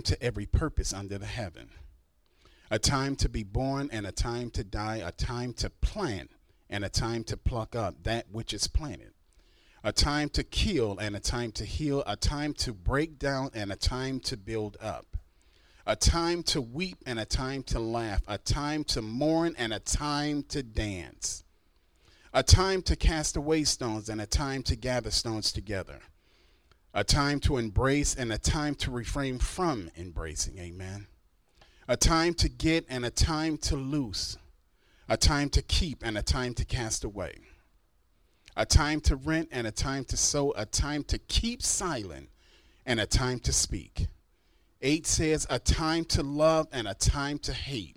to every purpose under the heaven. A time to be born and a time to die, a time to plant and a time to pluck up that which is planted. A time to kill and a time to heal, a time to break down and a time to build up. A time to weep and a time to laugh, a time to mourn and a time to dance. A time to cast away stones and a time to gather stones together a time to embrace and a time to refrain from embracing. Amen. A time to get and a time to loose, a time to keep and a time to cast away, a time to rent and a time to sew, a time to keep silent and a time to speak. Eight says, a time to love and a time to hate,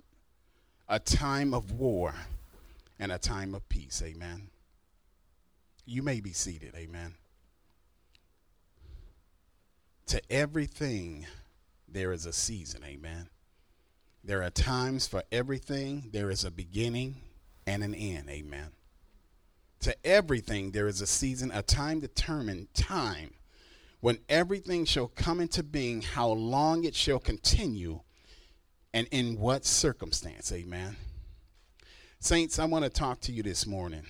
a time of war and a time of peace. Amen. You may be seated. Amen. To everything, there is a season. Amen. There are times for everything, there is a beginning and an end. Amen. To everything, there is a season, a time determined time when everything shall come into being, how long it shall continue, and in what circumstance. Amen. Saints, I want to talk to you this morning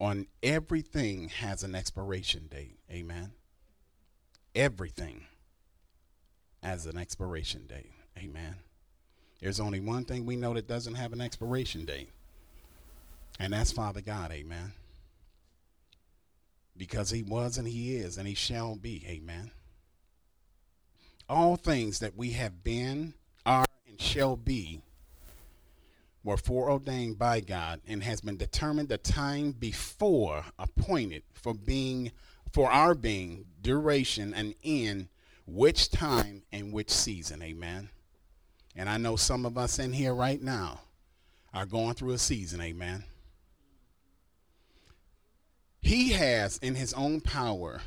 on everything has an expiration date. Amen. Everything has an expiration date. Amen. There's only one thing we know that doesn't have an expiration date, and that's Father God. Amen. Because He was and He is and He shall be. Amen. All things that we have been, are, and shall be were foreordained by God and has been determined the time before appointed for being for our being, duration, and end, which time and which season. Amen. And I know some of us in here right now are going through a season. Amen. He has in his own power,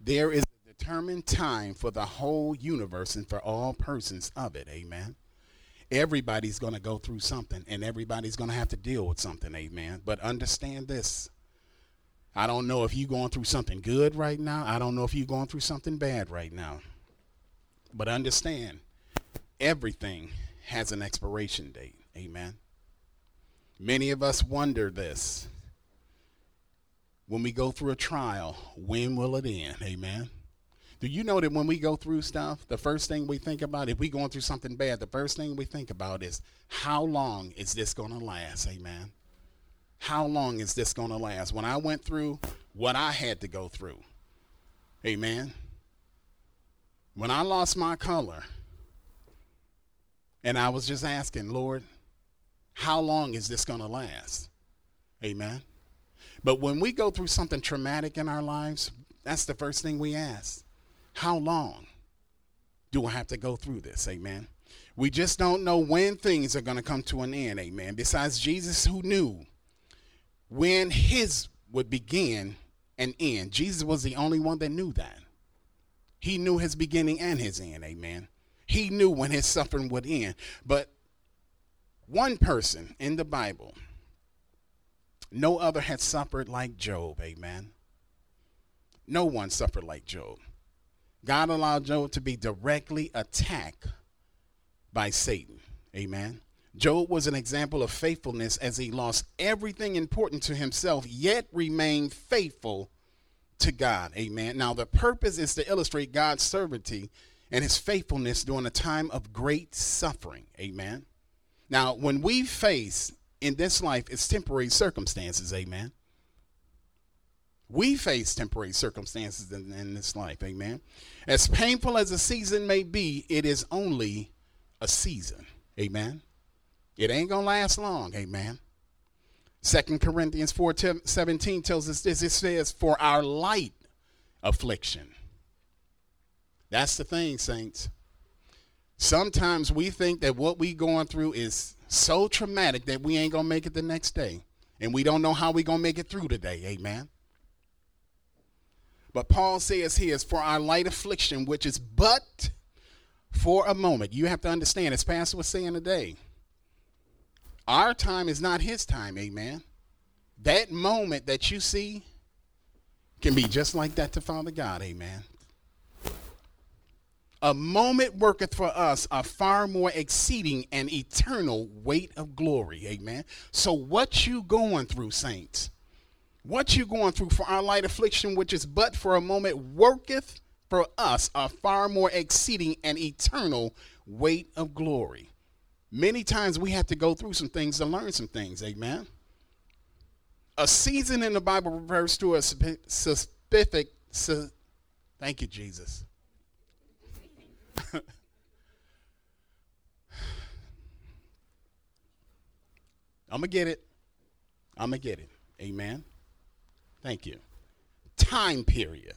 there is a determined time for the whole universe and for all persons of it. Amen everybody's going to go through something and everybody's going to have to deal with something amen. But understand this. I don't know if you're going through something good right now. I don't know if you're going through something bad right now. But understand everything has an expiration date amen. Many of us wonder this. When we go through a trial when will it end amen do you know that when we go through stuff, the first thing we think about, if we're going through something bad, the first thing we think about is how long is this going to last? Amen. How long is this going to last? When I went through what I had to go through, amen. When I lost my color, and I was just asking, Lord, how long is this going to last? Amen. But when we go through something traumatic in our lives, that's the first thing we ask. How long do I have to go through this? Amen. We just don't know when things are going to come to an end. Amen. Besides Jesus, who knew when his would begin and end. Jesus was the only one that knew that. He knew his beginning and his end. Amen. He knew when his suffering would end. But one person in the Bible, no other had suffered like Job. Amen. No one suffered like Job. God allowed Job to be directly attacked by Satan. Amen. Job was an example of faithfulness as he lost everything important to himself, yet remained faithful to God. Amen. Now, the purpose is to illustrate God's sovereignty and his faithfulness during a time of great suffering. Amen. Now, when we face in this life, it's temporary circumstances. Amen. We face temporary circumstances in, in, this life. Amen. As painful as a season may be, it is only a season. Amen. It ain't going to last long. Amen. Second Corinthians 4 17 tells us this. It says, For our light affliction. That's the thing, saints. Sometimes we think that what we going through is so traumatic that we ain't going to make it the next day. And we don't know how we going to make it through today. Amen. But Paul says here is for our light affliction, which is but for a moment. You have to understand, as Pastor was saying today, our time is not his time, amen. That moment that you see can be just like that to Father God, amen. A moment worketh for us a far more exceeding and eternal weight of glory. Amen. So what you going through, saints? What you going through for our light affliction, which is but for a moment, worketh for us a far more exceeding and eternal weight of glory. Many times we have to go through some things to learn some things. Amen. A season in the Bible refers to a specific. Thank you, Jesus. I'm going to get it. I'm going to get it. Amen. Thank you. Time period.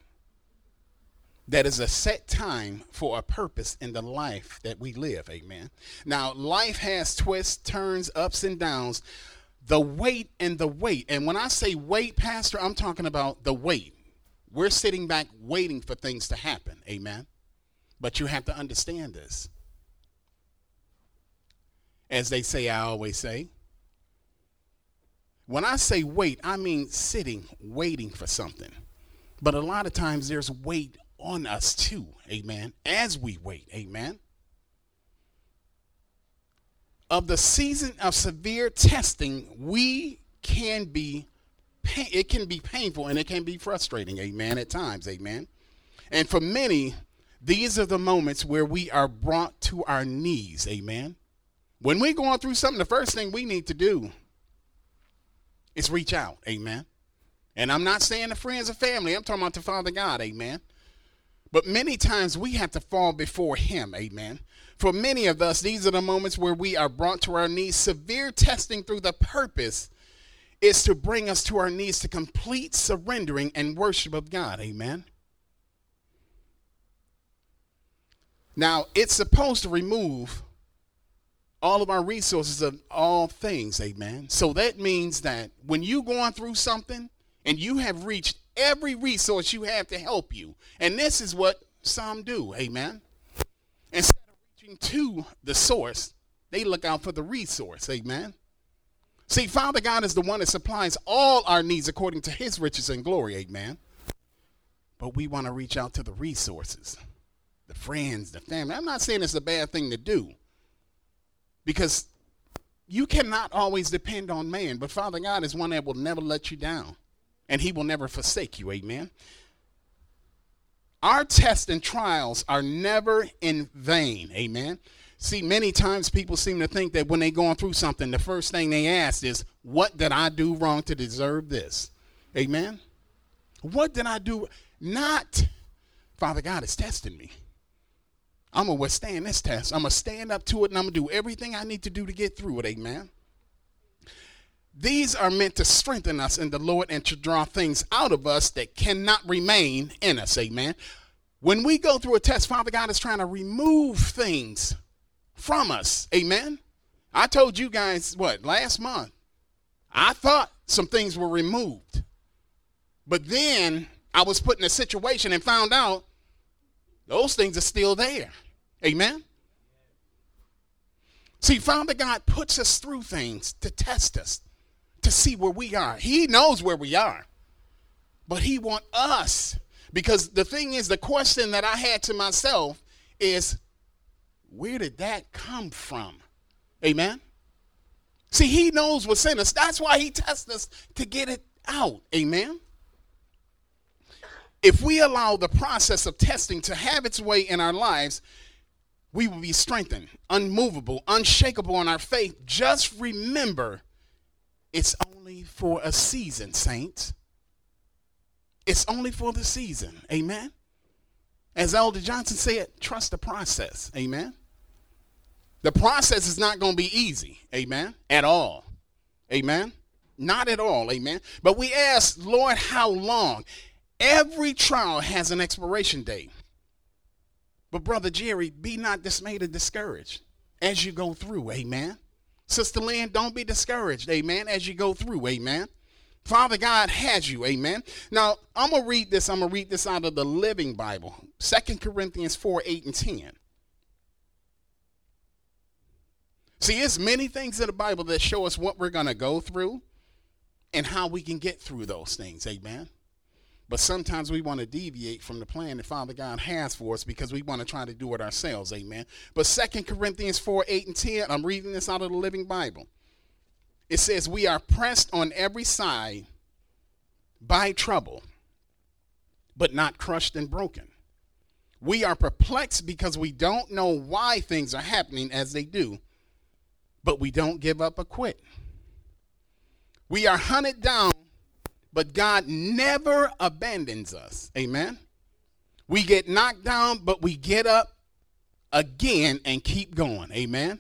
That is a set time for a purpose in the life that we live. Amen. Now, life has twists, turns, ups, and downs. The wait and the wait. And when I say wait, Pastor, I'm talking about the wait. We're sitting back waiting for things to happen. Amen. But you have to understand this. As they say, I always say, when I say wait, I mean sitting, waiting for something. But a lot of times there's weight on us too, amen, as we wait, amen. Of the season of severe testing, we can be it can be painful and it can be frustrating, amen, at times, amen. And for many, these are the moments where we are brought to our knees. Amen. When we're going through something, the first thing we need to do is reach out. Amen. And I'm not saying the friends or family, I'm talking about the Father God. Amen. But many times we have to fall before Him. Amen. For many of us, these are the moments where we are brought to our knees. Severe testing through the purpose is to bring us to our knees to complete surrendering and worship of God. Amen. Now, it's supposed to remove all of our resources of all things, amen. So that means that when you're going through something and you have reached every resource you have to help you, and this is what some do, amen. Instead of reaching to the source, they look out for the resource, amen. See, Father God is the one that supplies all our needs according to his riches and glory, amen. But we want to reach out to the resources the friends, the family. I'm not saying it's a bad thing to do because you cannot always depend on man, but Father God is one that will never let you down and he will never forsake you. Amen. Our tests and trials are never in vain. Amen. See, many times people seem to think that when they're going through something, the first thing they ask is, What did I do wrong to deserve this? Amen. What did I do? Not, Father God is testing me. I'm going to withstand this test. I'm going to stand up to it and I'm going to do everything I need to do to get through it. Amen. These are meant to strengthen us in the Lord and to draw things out of us that cannot remain in us. Amen. When we go through a test, Father God is trying to remove things from us. Amen. I told you guys what last month. I thought some things were removed. But then I was put in a situation and found out those things are still there. Amen. See, Father God puts us through things to test us, to see where we are. He knows where we are, but He wants us. Because the thing is, the question that I had to myself is, where did that come from? Amen. See, He knows what's in us. That's why He tests us to get it out. Amen if we allow the process of testing to have its way in our lives, we will be strengthened, unmovable, unshakable in our faith. Just remember, it's only for a season, saints. It's only for the season. Amen. As Elder Johnson said, trust the process. Amen. The process is not going to be easy. Amen. At all. Amen. Not at all. Amen. But we ask, Lord, how long? Every trial has an expiration date. But, Brother Jerry, be not dismayed or discouraged as you go through. Amen. Sister Lynn, don't be discouraged. Amen. As you go through. Amen. Father God has you. Amen. Now, I'm going to read this. I'm going to read this out of the Living Bible. Second Corinthians 4 8 and 10. See, there's many things in the Bible that show us what we're going to go through and how we can get through those things. Amen. But sometimes we want to deviate from the plan that Father God has for us because we want to try to do it ourselves. Amen. But Second Corinthians 4 8 and 10, I'm reading this out of the Living Bible. It says, We are pressed on every side by trouble, but not crushed and broken. We are perplexed because we don't know why things are happening as they do, but we don't give up or quit. We are hunted down but God never abandons us. Amen. We get knocked down, but we get up again and keep going. Amen.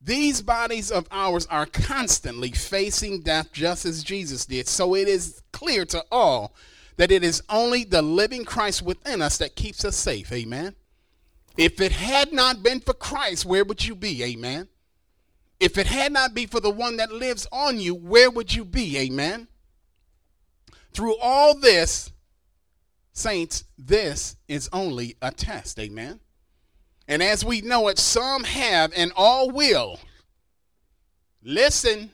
These bodies of ours are constantly facing death just as Jesus did. So it is clear to all that it is only the living Christ within us that keeps us safe. Amen. If it had not been for Christ, where would you be? Amen. If it had not been for the one that lives on you, where would you be? Amen. Through all this, saints, this is only a test. Amen. And as we know it, some have and all will. Listen,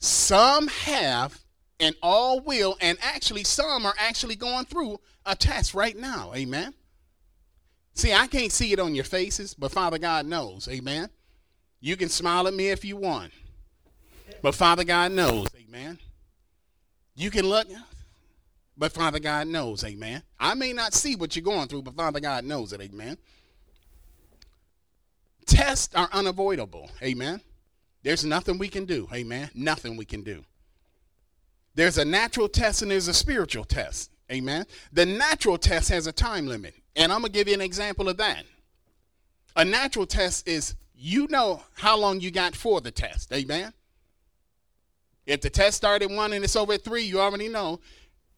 some have and all will, and actually, some are actually going through a test right now. Amen. See, I can't see it on your faces, but Father God knows. Amen. You can smile at me if you want, but Father God knows. Amen. You can look, but Father God knows, amen. I may not see what you're going through, but Father God knows it, amen. Tests are unavoidable, amen. There's nothing we can do, amen. Nothing we can do. There's a natural test and there's a spiritual test, amen. The natural test has a time limit, and I'm going to give you an example of that. A natural test is you know how long you got for the test, amen. If the test started one and it's over at three, you already know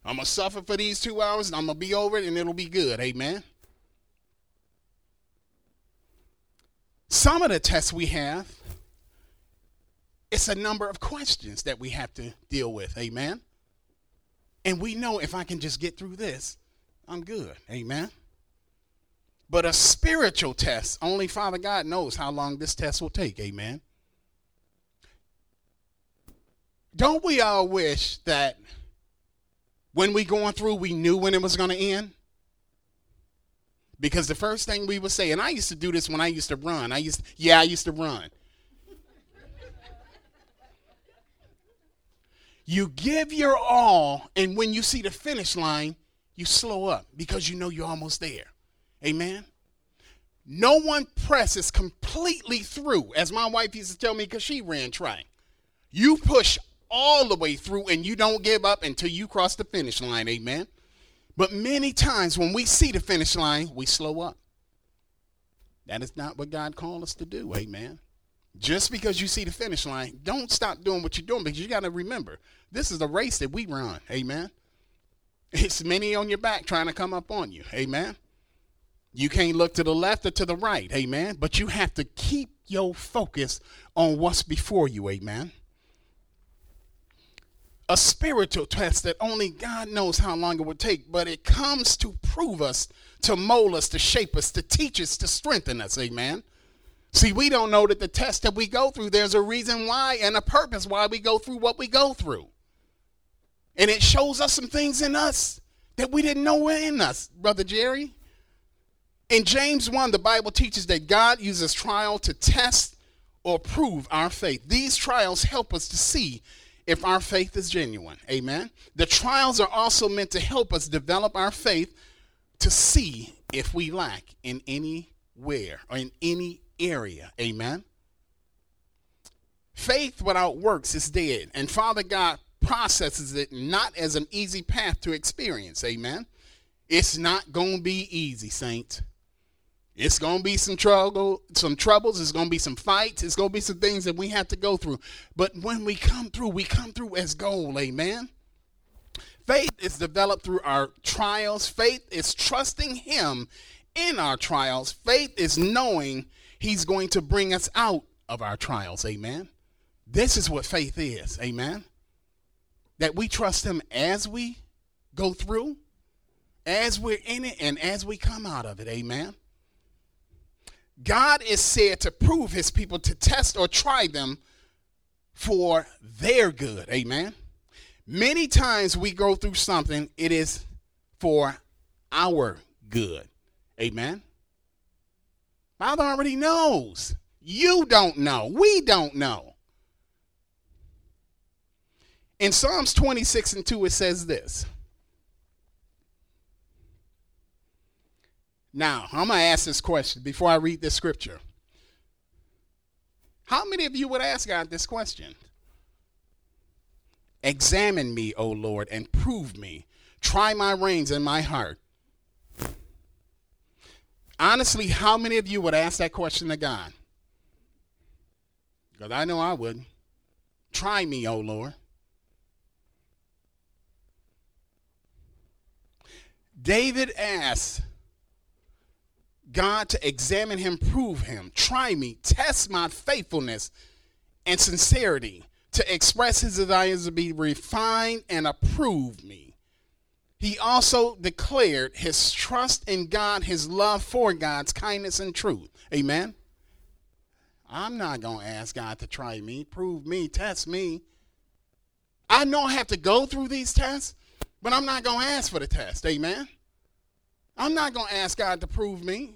I'm gonna suffer for these two hours and I'm gonna be over it and it'll be good. Amen. Some of the tests we have, it's a number of questions that we have to deal with. Amen. And we know if I can just get through this, I'm good. Amen. But a spiritual test, only Father God knows how long this test will take. Amen. Don't we all wish that when we going through we knew when it was going to end? Because the first thing we would say and i used to do this when i used to run. I used yeah i used to run. You give your all and when you see the finish line you slow up because you know you're almost there. Amen? No one presses completely through as my wife used to tell me because she ran track. You push all the way through and you don't give up until you cross the finish line. Amen. But many times when we see the finish line, we slow up. That is not what God called us to do. Amen. Just because you see the finish line, don't stop doing what you're doing because you got to remember this is a race that we run. Amen. It's many on your back trying to come up on you. Amen. You can't look to the left or to the right. Amen. But you have to keep your focus on what's before you. Amen a spiritual test that only God knows how long it would take, but it comes to prove us, to mold us, to shape us, to teach us, to strengthen us. Amen. See, we don't know that the test that we go through, there's a reason why and a purpose why we go through what we go through. And it shows us some things in us that we didn't know were in us, Brother Jerry. In James 1, the Bible teaches that God uses trial to test or prove our faith. These trials help us to see if our faith is genuine. Amen. The trials are also meant to help us develop our faith to see if we lack in anywhere or in any area. Amen. Faith without works is dead, and Father God processes it not as an easy path to experience. Amen. It's not going to be easy, saints. It's gonna be some trouble, some troubles. It's gonna be some fights. It's gonna be some things that we have to go through. But when we come through, we come through as gold. Amen. Faith is developed through our trials. Faith is trusting Him in our trials. Faith is knowing He's going to bring us out of our trials. Amen. This is what faith is. Amen. That we trust Him as we go through, as we're in it, and as we come out of it. Amen. God is said to prove his people, to test or try them for their good. Amen. Many times we go through something, it is for our good. Amen. Father already knows. You don't know. We don't know. In Psalms 26 and 2, it says this. Now, I'm going to ask this question before I read this scripture. How many of you would ask God this question? Examine me, O Lord, and prove me. Try my reins and my heart. Honestly, how many of you would ask that question to God? Because I know I would. Try me, O Lord. David asked God to examine him, prove him, try me, test my faithfulness and sincerity, to express his desires to be refined and approve me. He also declared his trust in God, his love for God's kindness and truth. Amen. I'm not going to ask God to try me, prove me, test me. I know I have to go through these tests, but I'm not going to ask for the test. Amen. I'm not going to ask God to prove me.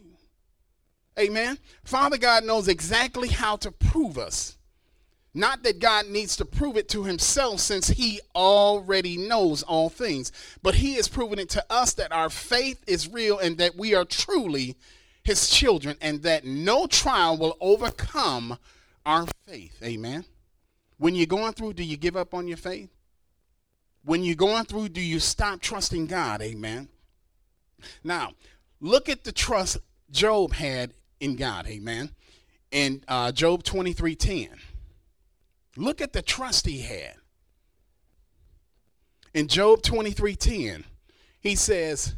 Amen. Father God knows exactly how to prove us. Not that God needs to prove it to himself since he already knows all things, but he is proving it to us that our faith is real and that we are truly his children and that no trial will overcome our faith. Amen. When you're going through, do you give up on your faith? When you're going through, do you stop trusting God? Amen. Now, look at the trust Job had in God. Amen. In uh, Job 23 10. Look at the trust he had. In Job 23 10, he says,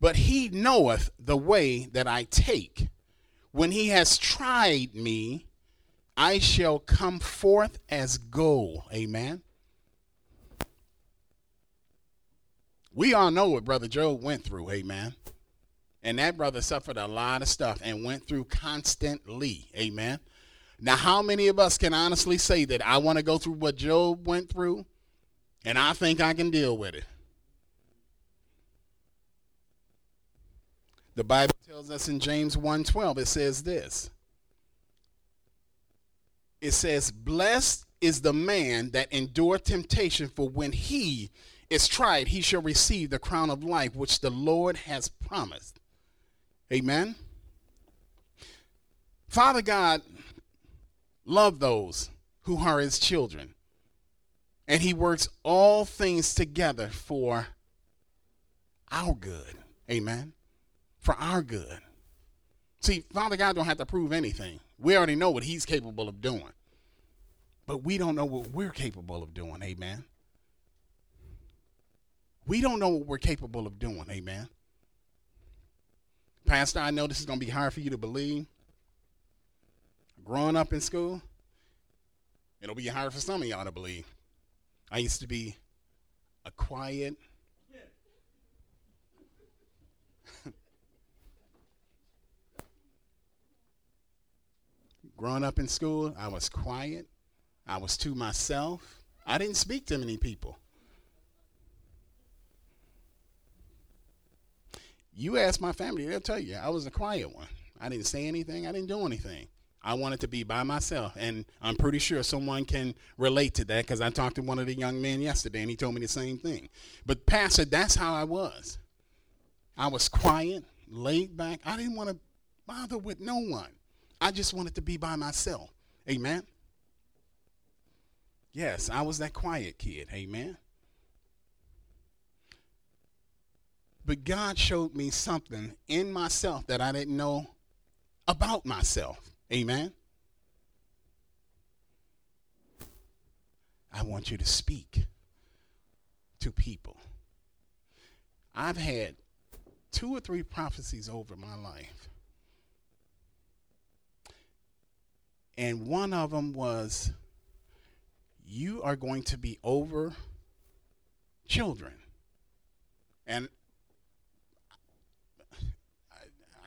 But he knoweth the way that I take. When he has tried me, I shall come forth as gold. Amen. We all know what Brother Job went through. Amen. And that brother suffered a lot of stuff and went through constantly. Amen. Now, how many of us can honestly say that I want to go through what Job went through and I think I can deal with it? The Bible tells us in James 1:12 it says this. It says, "Blessed is the man that endure temptation, for when he is tried, he shall receive the crown of life which the Lord has promised." Amen. Father God love those who are his children. And he works all things together for our good. Amen. For our good. See, Father God don't have to prove anything. We already know what he's capable of doing. But we don't know what we're capable of doing. Amen. We don't know what we're capable of doing. Amen. Pastor, I know this is going to be hard for you to believe. Growing up in school, it'll be hard for some of y'all to believe. I used to be a quiet, growing up in school, I was quiet. I was to myself. I didn't speak to many people. You ask my family, they'll tell you I was a quiet one. I didn't say anything, I didn't do anything. I wanted to be by myself. And I'm pretty sure someone can relate to that because I talked to one of the young men yesterday and he told me the same thing. But, Pastor, that's how I was. I was quiet, laid back. I didn't want to bother with no one. I just wanted to be by myself. Amen. Yes, I was that quiet kid. Amen. But God showed me something in myself that I didn't know about myself. Amen. I want you to speak to people. I've had two or three prophecies over my life. And one of them was, You are going to be over children. And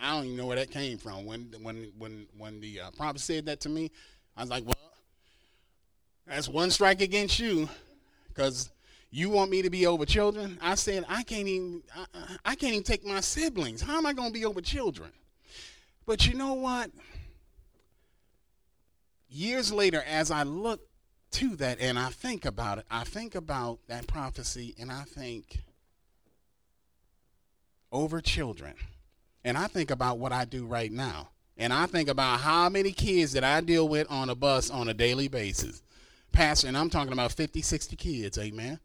I don't even know where that came from. When when when when the uh, prophet said that to me, I was like, well, that's one strike against you, because You want me to be over children? I said, I can't even I, I can't even take my siblings. How am I going to be over children? But you know what? Years later, as I look to that and I think about it, I think about that prophecy and I think over children. And I think about what I do right now. And I think about how many kids that I deal with on a bus on a daily basis. Pastor, and I'm talking about 50, 60 kids, amen.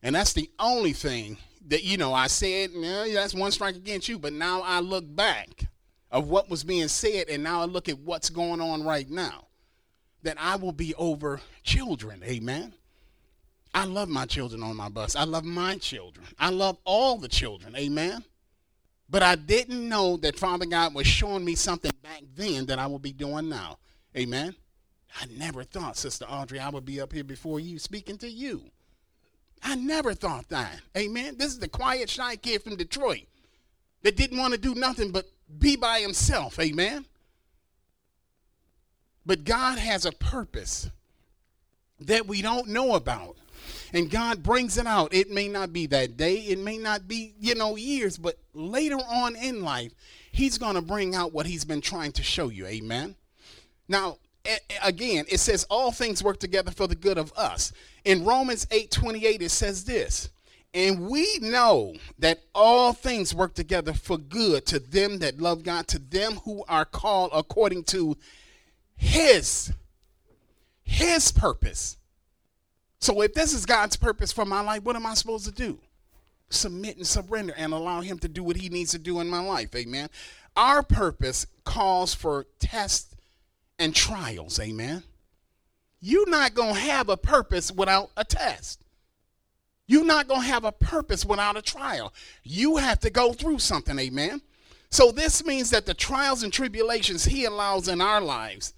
And that's the only thing that, you know, I said, yeah, that's one strike against you. But now I look back of what was being said, and now I look at what's going on right now. That I will be over children. Amen. I love my children on my bus. I love my children. I love all the children. Amen. But I didn't know that Father God was showing me something back then that I will be doing now. Amen. I never thought, Sister Audrey, I would be up here before you speaking to you. I never thought that. Amen. This is the quiet, shy kid from Detroit that didn't want to do nothing but be by himself. Amen. But God has a purpose that we don't know about. And God brings it out. It may not be that day, it may not be, you know, years, but later on in life, He's going to bring out what He's been trying to show you. Amen. Now, again, it says all things work together for the good of us. In Romans 8 28, it says this. And we know that all things work together for good to them that love God, to them who are called according to his his purpose. So if this is God's purpose for my life, what am I supposed to do? Submit and surrender and allow him to do what he needs to do in my life. Amen. Our purpose calls for tests and trials. Amen. You're not going to have a purpose without a test. You're not going to have a purpose without a trial. You have to go through something. Amen. So this means that the trials and tribulations he allows in our lives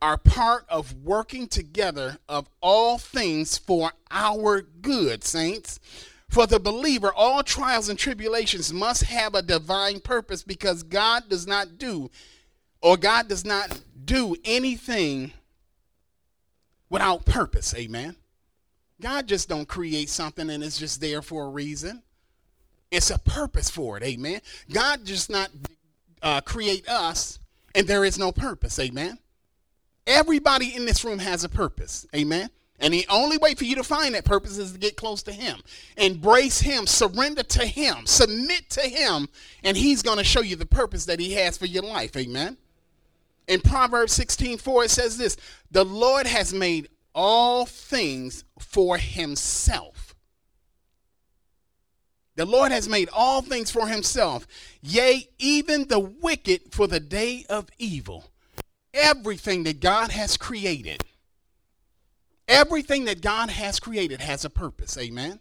are part of working together of all things for our good, saints. For the believer, all trials and tribulations must have a divine purpose because God does not do or God does not do anything without purpose. Amen. God just don't create something and it's just there for a reason. It's a purpose for it. Amen. God just not uh, create us and there is no purpose. Amen. Everybody in this room has a purpose. Amen. And the only way for you to find that purpose is to get close to Him, embrace Him, surrender to Him, submit to Him, and He's going to show you the purpose that He has for your life. Amen. In Proverbs 16 4, it says this The Lord has made all things for himself. The Lord has made all things for himself, yea, even the wicked for the day of evil. Everything that God has created, everything that God has created has a purpose. Amen.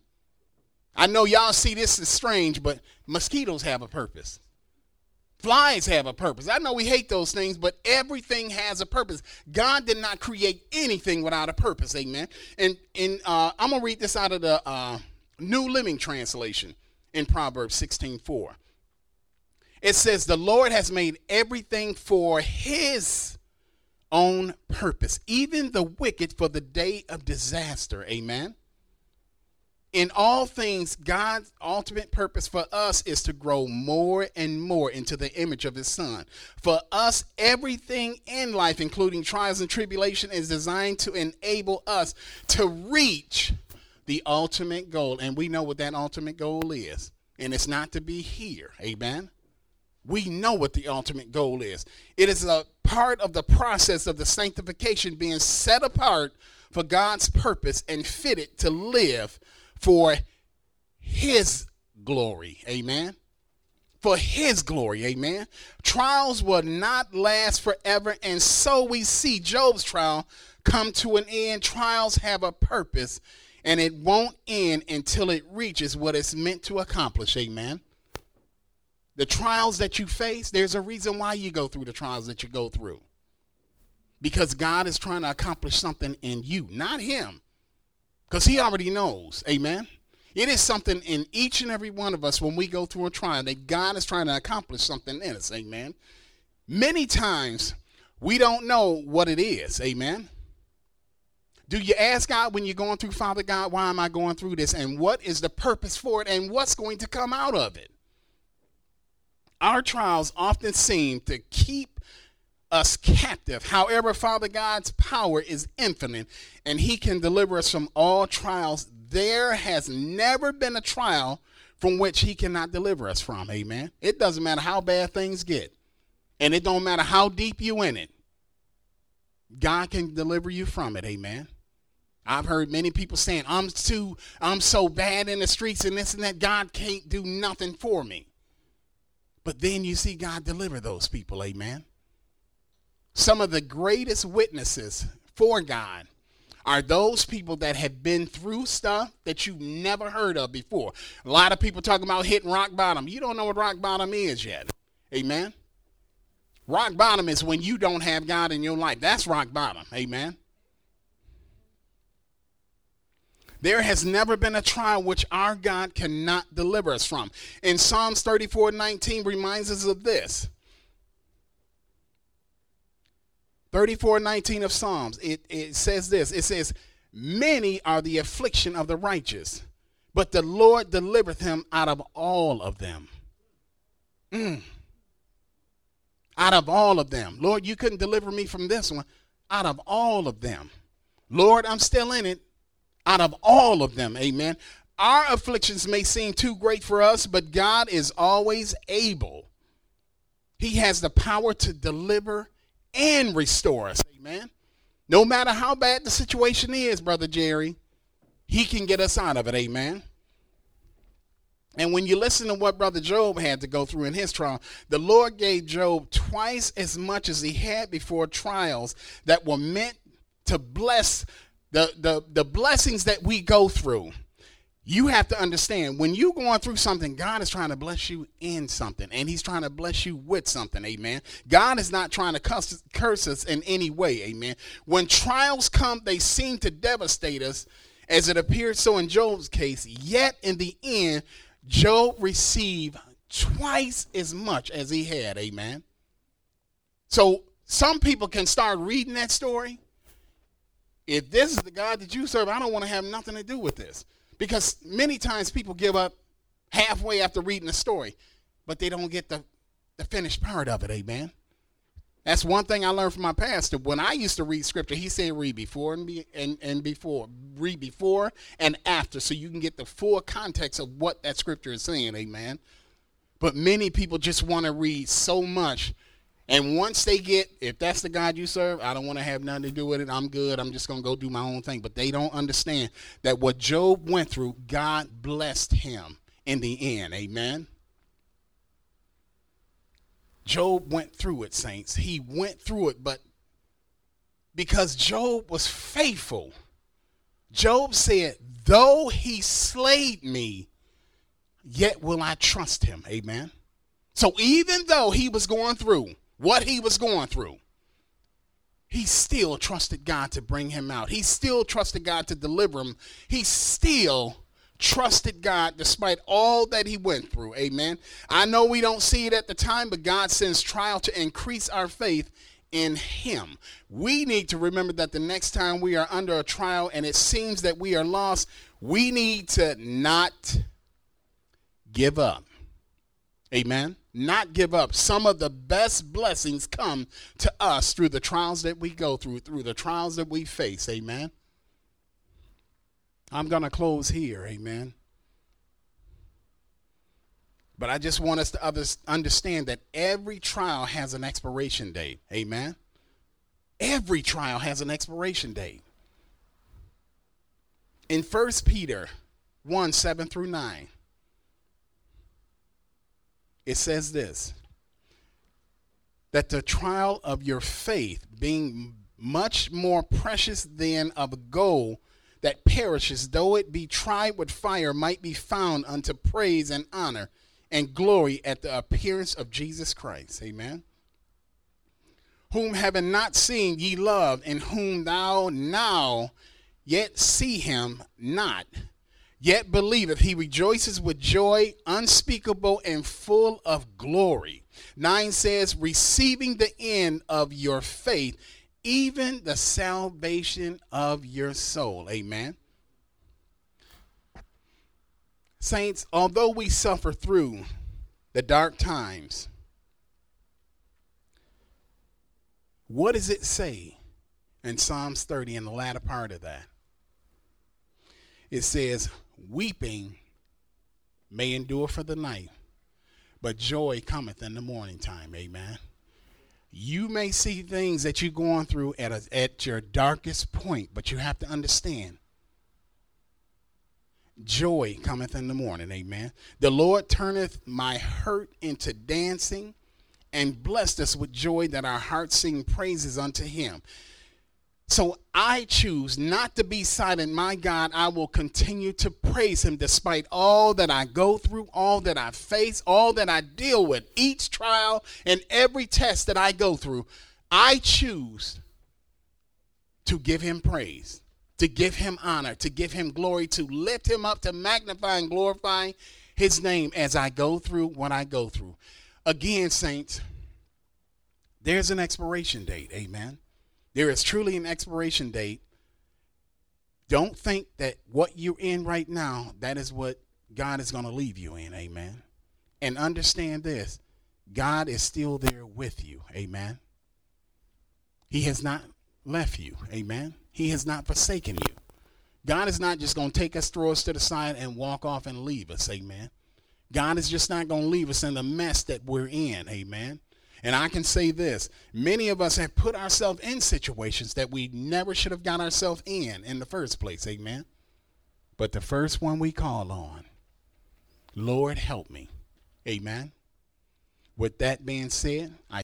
I know y'all see this as strange, but mosquitoes have a purpose. Flies have a purpose. I know we hate those things, but everything has a purpose. God did not create anything without a purpose. Amen. And in uh, I'm gonna read this out of the uh, New Living Translation in Proverbs 16:4. It says, "The Lord has made everything for His own purpose, even the wicked for the day of disaster." Amen. In all things, God's ultimate purpose for us is to grow more and more into the image of His Son. For us, everything in life, including trials and tribulation, is designed to enable us to reach the ultimate goal. And we know what that ultimate goal is. And it's not to be here. Amen. We know what the ultimate goal is. It is a part of the process of the sanctification being set apart for God's purpose and fitted to live for his glory. Amen. For his glory. Amen. Trials will not last forever. And so we see Job's trial come to an end. Trials have a purpose and it won't end until it reaches what it's meant to accomplish. Amen. The trials that you face, there's a reason why you go through the trials that you go through. Because God is trying to accomplish something in you, not Him. Because he already knows. Amen. It is something in each and every one of us when we go through a trial that God is trying to accomplish something in us. Amen. Many times we don't know what it is. Amen. Do you ask God when you're going through, Father God, why am I going through this? And what is the purpose for it? And what's going to come out of it? Our trials often seem to keep us captive. However, Father God's power is infinite and He can deliver us from all trials. There has never been a trial from which He cannot deliver us from. Amen. It doesn't matter how bad things get, and it don't matter how deep you in it. God can deliver you from it. Amen. I've heard many people saying, I'm too, I'm so bad in the streets and this and that. God can't do nothing for me. But then you see God deliver those people, amen. Some of the greatest witnesses for God are those people that have been through stuff that you've never heard of before. A lot of people talking about hitting rock bottom. You don't know what rock bottom is yet. Amen. Rock bottom is when you don't have God in your life. That's rock bottom. Amen. There has never been a trial which our God cannot deliver us from. In Psalms 34 19 reminds us of this. 34 19 of Psalms, it, it says this it says, Many are the affliction of the righteous, but the Lord delivereth him out of all of them. Mm. Out of all of them. Lord, you couldn't deliver me from this one. Out of all of them. Lord, I'm still in it out of all of them. Amen. Our afflictions may seem too great for us, but God is always able. He has the power to deliver and restore us. Amen. No matter how bad the situation is, Brother Jerry, He can get us out of it. Amen. And when you listen to what Brother Job had to go through in his trial, the Lord gave Job twice as much as he had before trials that were meant to bless the, the, the blessings that we go through, you have to understand when you're going through something, God is trying to bless you in something, and He's trying to bless you with something. Amen. God is not trying to curse, curse us in any way. Amen. When trials come, they seem to devastate us, as it appeared so in Job's case. Yet in the end, Job received twice as much as he had. Amen. So some people can start reading that story if this is the God that you serve, I don't want to have nothing to do with this. Because many times people give up halfway after reading the story, but they don't get the, the finished part of it, amen. That's one thing I learned from my pastor. When I used to read scripture, he said read before and, be, and, and before. Read before and after so you can get the full context of what that scripture is saying, amen. But many people just want to read so much and once they get, if that's the God you serve, I don't want to have nothing to do with it. I'm good. I'm just going to go do my own thing. But they don't understand that what Job went through, God blessed him in the end. Amen. Job went through it, saints. He went through it, but because Job was faithful, Job said, Though he slayed me, yet will I trust him. Amen. So even though he was going through, what he was going through, he still trusted God to bring him out. He still trusted God to deliver him. He still trusted God despite all that he went through. Amen. I know we don't see it at the time, but God sends trial to increase our faith in him. We need to remember that the next time we are under a trial and it seems that we are lost, we need to not give up. Amen not give up. Some of the best blessings come to us through the trials that we go through, through the trials that we face. Amen. I'm going to close here. Amen. But I just want us to understand that every trial has an expiration date. Amen. Every trial has an expiration date. In 1 Peter 1 7 through 9, it says this that the trial of your faith, being much more precious than of gold that perishes, though it be tried with fire, might be found unto praise and honor and glory at the appearance of Jesus Christ. Amen. Whom having not seen ye love, and whom thou now yet see him not yet believeth, he rejoices with joy unspeakable and full of glory. 9 says, receiving the end of your faith, even the salvation of your soul. Amen. Saints, although we suffer through the dark times, what does it say in Psalms 30 in the latter part of that? It says, Weeping may endure for the night, but joy cometh in the morning time. Amen. You may see things that you're going through at, a, at your darkest point, but you have to understand joy cometh in the morning. Amen. The Lord turneth my hurt into dancing and blessed us with joy that our hearts sing praises unto him. So I choose not to be silent. My God, I will continue to praise him despite all that I go through, all that I face, all that I deal with, each trial and every test that I go through. I choose to give him praise, to give him honor, to give him glory, to lift him up, to magnify and glorify his name as I go through what I go through. Again, saints, there's an expiration date. Amen. There is truly an expiration date. Don't think that what you're in right now, that is what God is going to leave you in. Amen. And understand this God is still there with you. Amen. He has not left you. Amen. He has not forsaken you. God is not just going to take us, throw us to the side, and walk off and leave us. Amen. God is just not going to leave us in the mess that we're in. Amen. And I can say this many of us have put ourselves in situations that we never should have got ourselves in in the first place. Amen. But the first one we call on, Lord, help me. Amen. With that being said, I